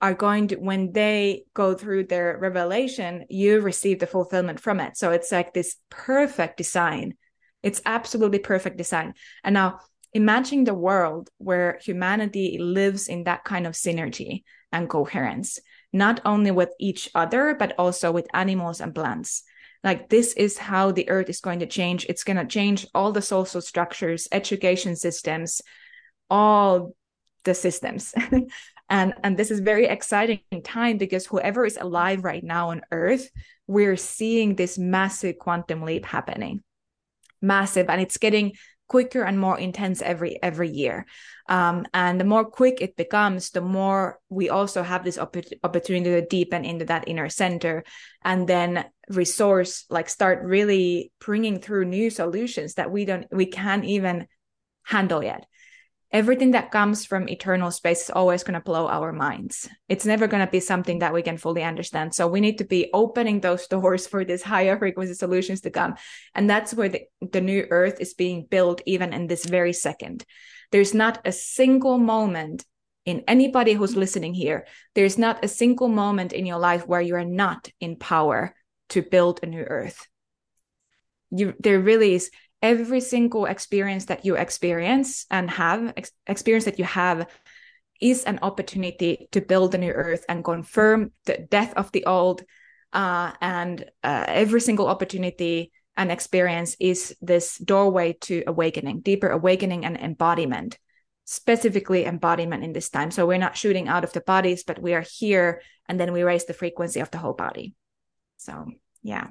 are going to when they go through their revelation you receive the fulfillment from it. So it's like this perfect design it's absolutely perfect design and now imagine the world where humanity lives in that kind of synergy and coherence, not only with each other, but also with animals and plants. Like this is how the earth is going to change. It's going to change all the social structures, education systems, all the systems. and and this is very exciting time because whoever is alive right now on earth, we're seeing this massive quantum leap happening. Massive and it's getting quicker and more intense every every year. Um, and the more quick it becomes the more we also have this opp- opportunity to deepen into that inner center and then resource like start really bringing through new solutions that we don't we can't even handle yet everything that comes from eternal space is always going to blow our minds. It's never going to be something that we can fully understand. So we need to be opening those doors for these higher frequency solutions to come. And that's where the, the new earth is being built, even in this very second. There's not a single moment in anybody who's listening here, there's not a single moment in your life where you are not in power to build a new earth. You, there really is every single experience that you experience and have ex- experience that you have is an opportunity to build a new earth and confirm the death of the old uh, and uh, every single opportunity and experience is this doorway to awakening deeper awakening and embodiment specifically embodiment in this time. So we're not shooting out of the bodies but we are here and then we raise the frequency of the whole body. So yeah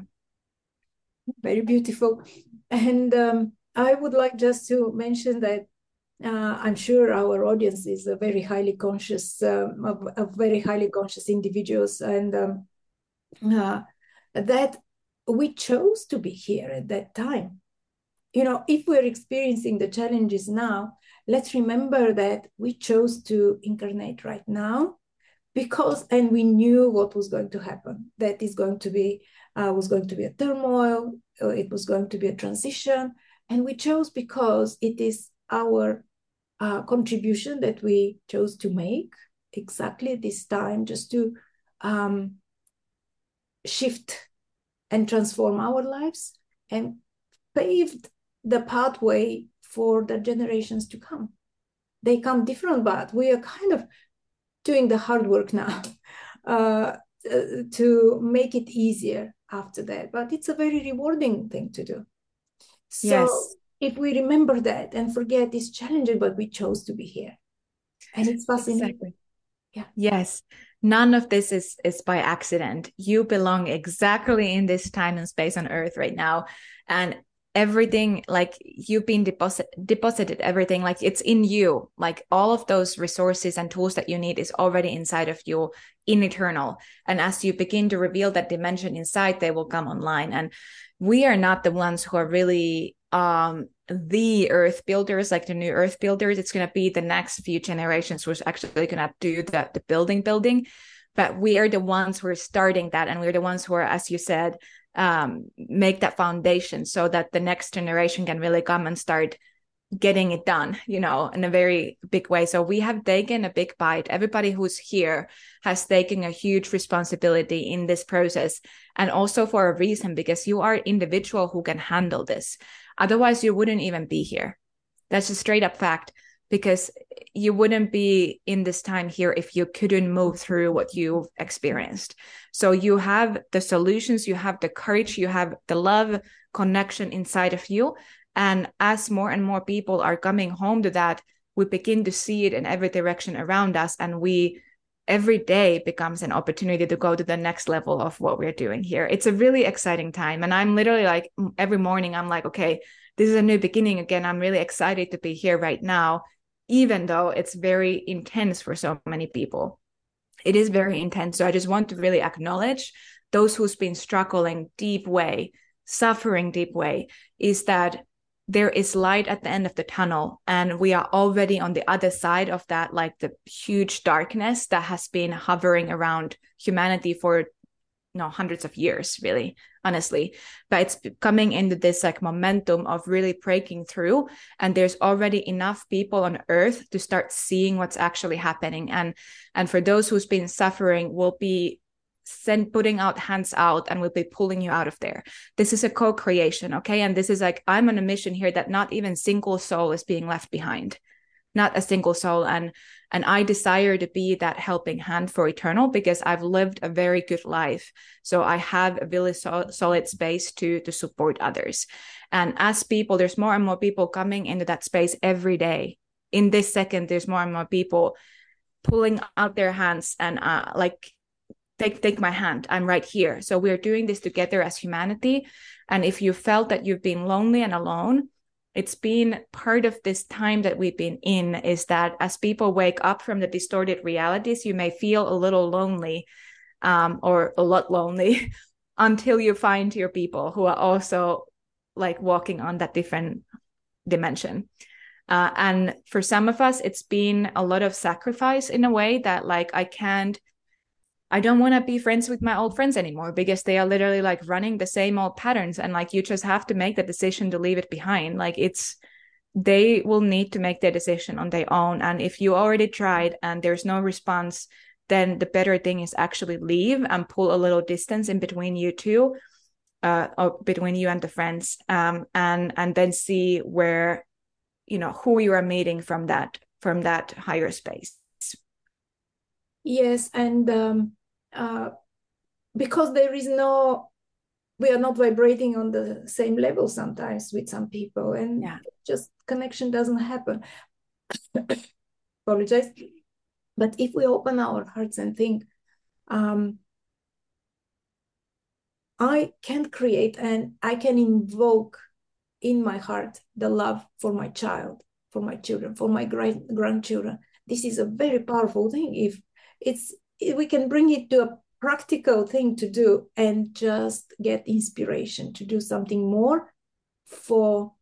very beautiful and um, I would like just to mention that uh, I'm sure our audience is a very highly conscious, um, of, of, very highly conscious individuals, and um, uh, that we chose to be here at that time. You know, if we're experiencing the challenges now, let's remember that we chose to incarnate right now because, and we knew what was going to happen. That is going to be uh, was going to be a turmoil, uh, it was going to be a transition. And we chose because it is our uh, contribution that we chose to make exactly this time, just to um, shift and transform our lives and paved the pathway for the generations to come. They come different, but we are kind of doing the hard work now uh, to make it easier after that. But it's a very rewarding thing to do. So yes. if we remember that and forget it's challenging, but we chose to be here. And it's fascinating. Exactly. Yeah. Yes. None of this is is by accident. You belong exactly in this time and space on earth right now. And everything like you've been deposit deposited everything like it's in you. Like all of those resources and tools that you need is already inside of you in eternal and as you begin to reveal that dimension inside they will come online. And we are not the ones who are really um the earth builders like the new earth builders. It's going to be the next few generations who's actually going to do the, the building building. But we are the ones who are starting that and we're the ones who are as you said um, make that foundation so that the next generation can really come and start getting it done, you know, in a very big way. So we have taken a big bite. Everybody who's here has taken a huge responsibility in this process and also for a reason because you are individual who can handle this. Otherwise you wouldn't even be here. That's a straight up fact because you wouldn't be in this time here if you couldn't move through what you've experienced. So you have the solutions, you have the courage, you have the love connection inside of you. And as more and more people are coming home to that, we begin to see it in every direction around us. And we every day becomes an opportunity to go to the next level of what we're doing here. It's a really exciting time. And I'm literally like every morning, I'm like, okay, this is a new beginning again. I'm really excited to be here right now even though it's very intense for so many people. It is very intense. So I just want to really acknowledge those who's been struggling deep way, suffering deep way, is that there is light at the end of the tunnel and we are already on the other side of that like the huge darkness that has been hovering around humanity for you know hundreds of years really honestly but it's coming into this like momentum of really breaking through and there's already enough people on earth to start seeing what's actually happening and and for those who's been suffering will be send putting out hands out and we'll be pulling you out of there. This is a co-creation okay? And this is like i'm on a mission here that not even single soul is being left behind. Not a single soul and and i desire to be that helping hand for eternal because i've lived a very good life. So i have a really so- solid space to to support others. And as people there's more and more people coming into that space every day. In this second there's more and more people pulling out their hands and uh, like take take my hand. I'm right here. So we're doing this together as humanity. And if you felt that you've been lonely and alone it's been part of this time that we've been in is that as people wake up from the distorted realities you may feel a little lonely um, or a lot lonely until you find your people who are also like walking on that different dimension. Uh, and for some of us, it's been a lot of sacrifice in a way that, like, I can't, I don't want to be friends with my old friends anymore because they are literally like running the same old patterns. And like, you just have to make the decision to leave it behind. Like, it's, they will need to make their decision on their own. And if you already tried and there's no response, then the better thing is actually leave and pull a little distance in between you two, uh, or between you and the friends, um, and and then see where you know who you are meeting from that from that higher space yes and um, uh, because there is no we are not vibrating on the same level sometimes with some people and yeah. just connection doesn't happen apologize but if we open our hearts and think um, i can create and i can invoke in my heart the love for my child, for my children, for my great grandchildren. This is a very powerful thing. If it's we can bring it to a practical thing to do and just get inspiration to do something more for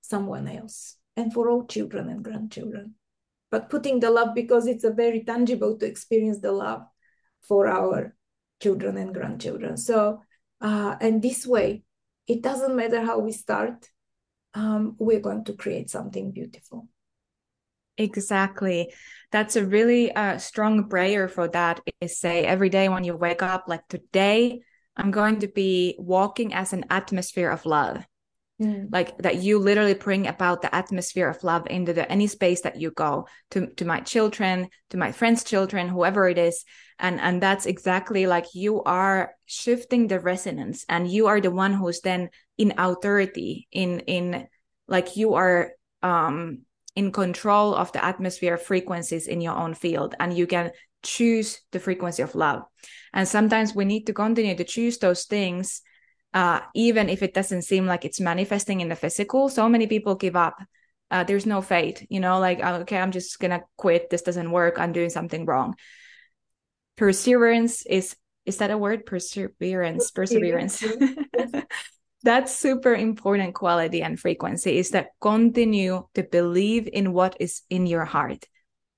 someone else and for all children and grandchildren. But putting the love because it's a very tangible to experience the love for our children and grandchildren. So, uh, and this way, it doesn't matter how we start, um, we're going to create something beautiful. Exactly. That's a really uh, strong prayer for that is say every day when you wake up, like today, I'm going to be walking as an atmosphere of love. Mm. Like that you literally bring about the atmosphere of love into the any space that you go to to my children, to my friends' children, whoever it is. And and that's exactly like you are shifting the resonance and you are the one who's then in authority in in like you are um in control of the atmosphere frequencies in your own field and you can choose the frequency of love. And sometimes we need to continue to choose those things uh, even if it doesn't seem like it's manifesting in the physical. So many people give up. Uh, there's no fate you know like uh, okay i'm just gonna quit. This doesn't work. I'm doing something wrong. Perseverance is is that a word? Perseverance. perseverance that's super important quality and frequency is that continue to believe in what is in your heart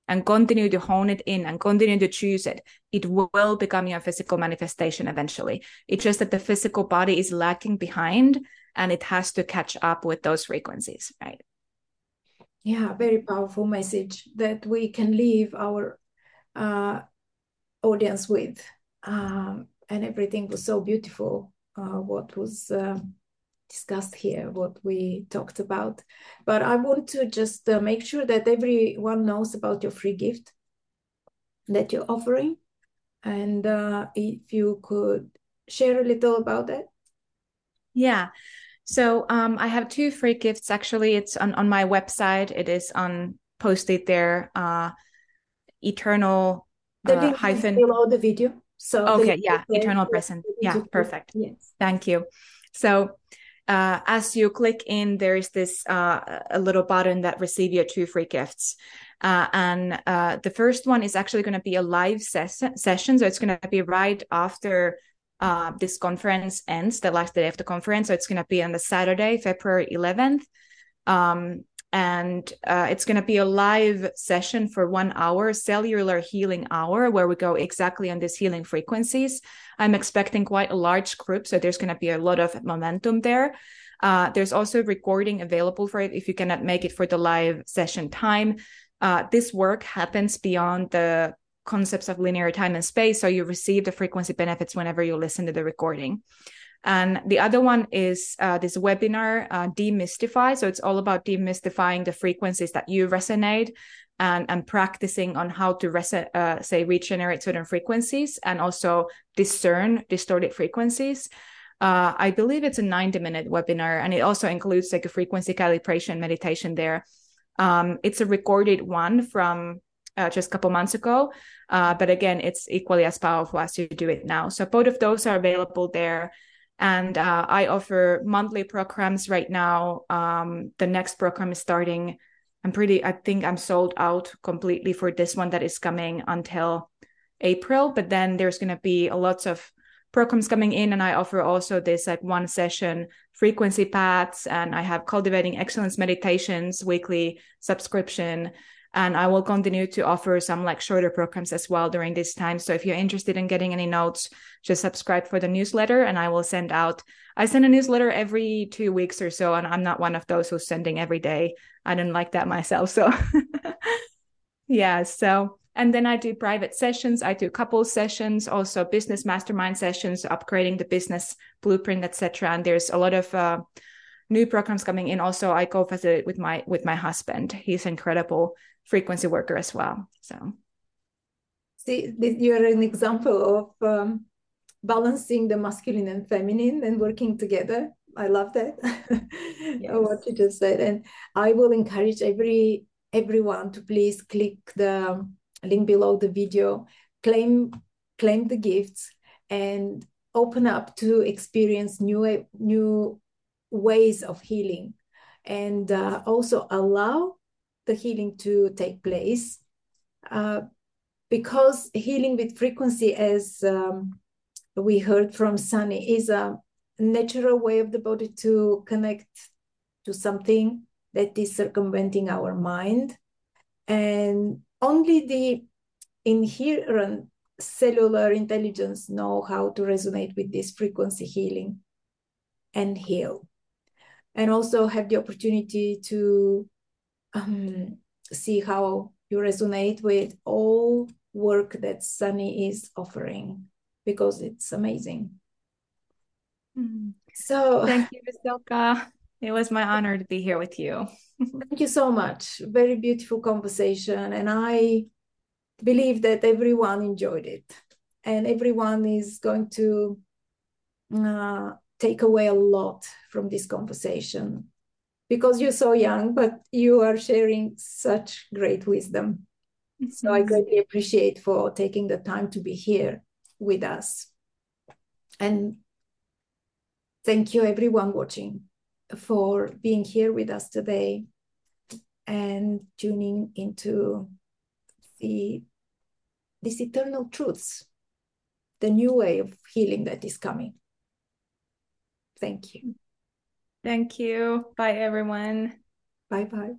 and continue to hone it in and continue to choose it. It will become your physical manifestation eventually. It's just that the physical body is lacking behind and it has to catch up with those frequencies right? Yeah very powerful message that we can leave our uh, audience with. Um, and everything was so beautiful uh, what was uh, discussed here, what we talked about. But I want to just uh, make sure that everyone knows about your free gift that you're offering. And uh, if you could share a little about that. Yeah. So um, I have two free gifts. Actually, it's on, on my website. It is on posted there. Uh, eternal uh, hyphen below the video. So okay, yeah, eternal present. Yeah, perfect. Yes. Thank you. So uh, as you click in, there is this uh, a little button that receive your two free gifts. Uh, and uh, the first one is actually going to be a live ses- session. So it's going to be right after uh, this conference ends, the last day of the conference. So it's going to be on the Saturday, February 11th. Um, and uh, it's going to be a live session for one hour, cellular healing hour, where we go exactly on these healing frequencies. I'm expecting quite a large group, so there's going to be a lot of momentum there. Uh, there's also recording available for it if you cannot make it for the live session time. Uh, this work happens beyond the concepts of linear time and space, so you receive the frequency benefits whenever you listen to the recording. And the other one is uh, this webinar, uh, Demystify. So it's all about demystifying the frequencies that you resonate and, and practicing on how to, res- uh, say, regenerate certain frequencies and also discern distorted frequencies. Uh, I believe it's a 90 minute webinar and it also includes like a frequency calibration meditation there. Um, it's a recorded one from uh, just a couple months ago. Uh, but again, it's equally as powerful as you do it now. So both of those are available there and uh, I offer monthly programs right now. Um, the next program is starting. I'm pretty. I think I'm sold out completely for this one that is coming until April. But then there's going to be a lots of programs coming in and i offer also this like one session frequency paths and i have cultivating excellence meditations weekly subscription and i will continue to offer some like shorter programs as well during this time so if you're interested in getting any notes just subscribe for the newsletter and i will send out i send a newsletter every two weeks or so and i'm not one of those who's sending every day i don't like that myself so yeah so and then I do private sessions. I do couple sessions, also business mastermind sessions, upgrading the business blueprint, etc. And there's a lot of uh, new programs coming in. Also, I co-facilitate with my with my husband. He's incredible frequency worker as well. So, see, you're an example of um, balancing the masculine and feminine and working together. I love that. Yes. what you just said, and I will encourage every everyone to please click the link below the video, claim claim the gifts and open up to experience new new ways of healing and uh, also allow the healing to take place uh, because healing with frequency as um, we heard from Sanni is a natural way of the body to connect to something that is circumventing our mind. And only the inherent cellular intelligence know how to resonate with this frequency healing and heal. And also have the opportunity to um, see how you resonate with all work that Sanni is offering because it's amazing mm. so thank you Veselka. it was my honor to be here with you Thank you so much. Very beautiful conversation. And I believe that everyone enjoyed it and everyone is going to uh, take away a lot from this conversation because you're so young, but you are sharing such great wisdom. Mm-hmm. So I greatly appreciate for taking the time to be here with us. And thank you, everyone watching for being here with us today and tuning into the these eternal truths, the new way of healing that is coming. Thank you. Thank you. Bye, everyone. Bye bye.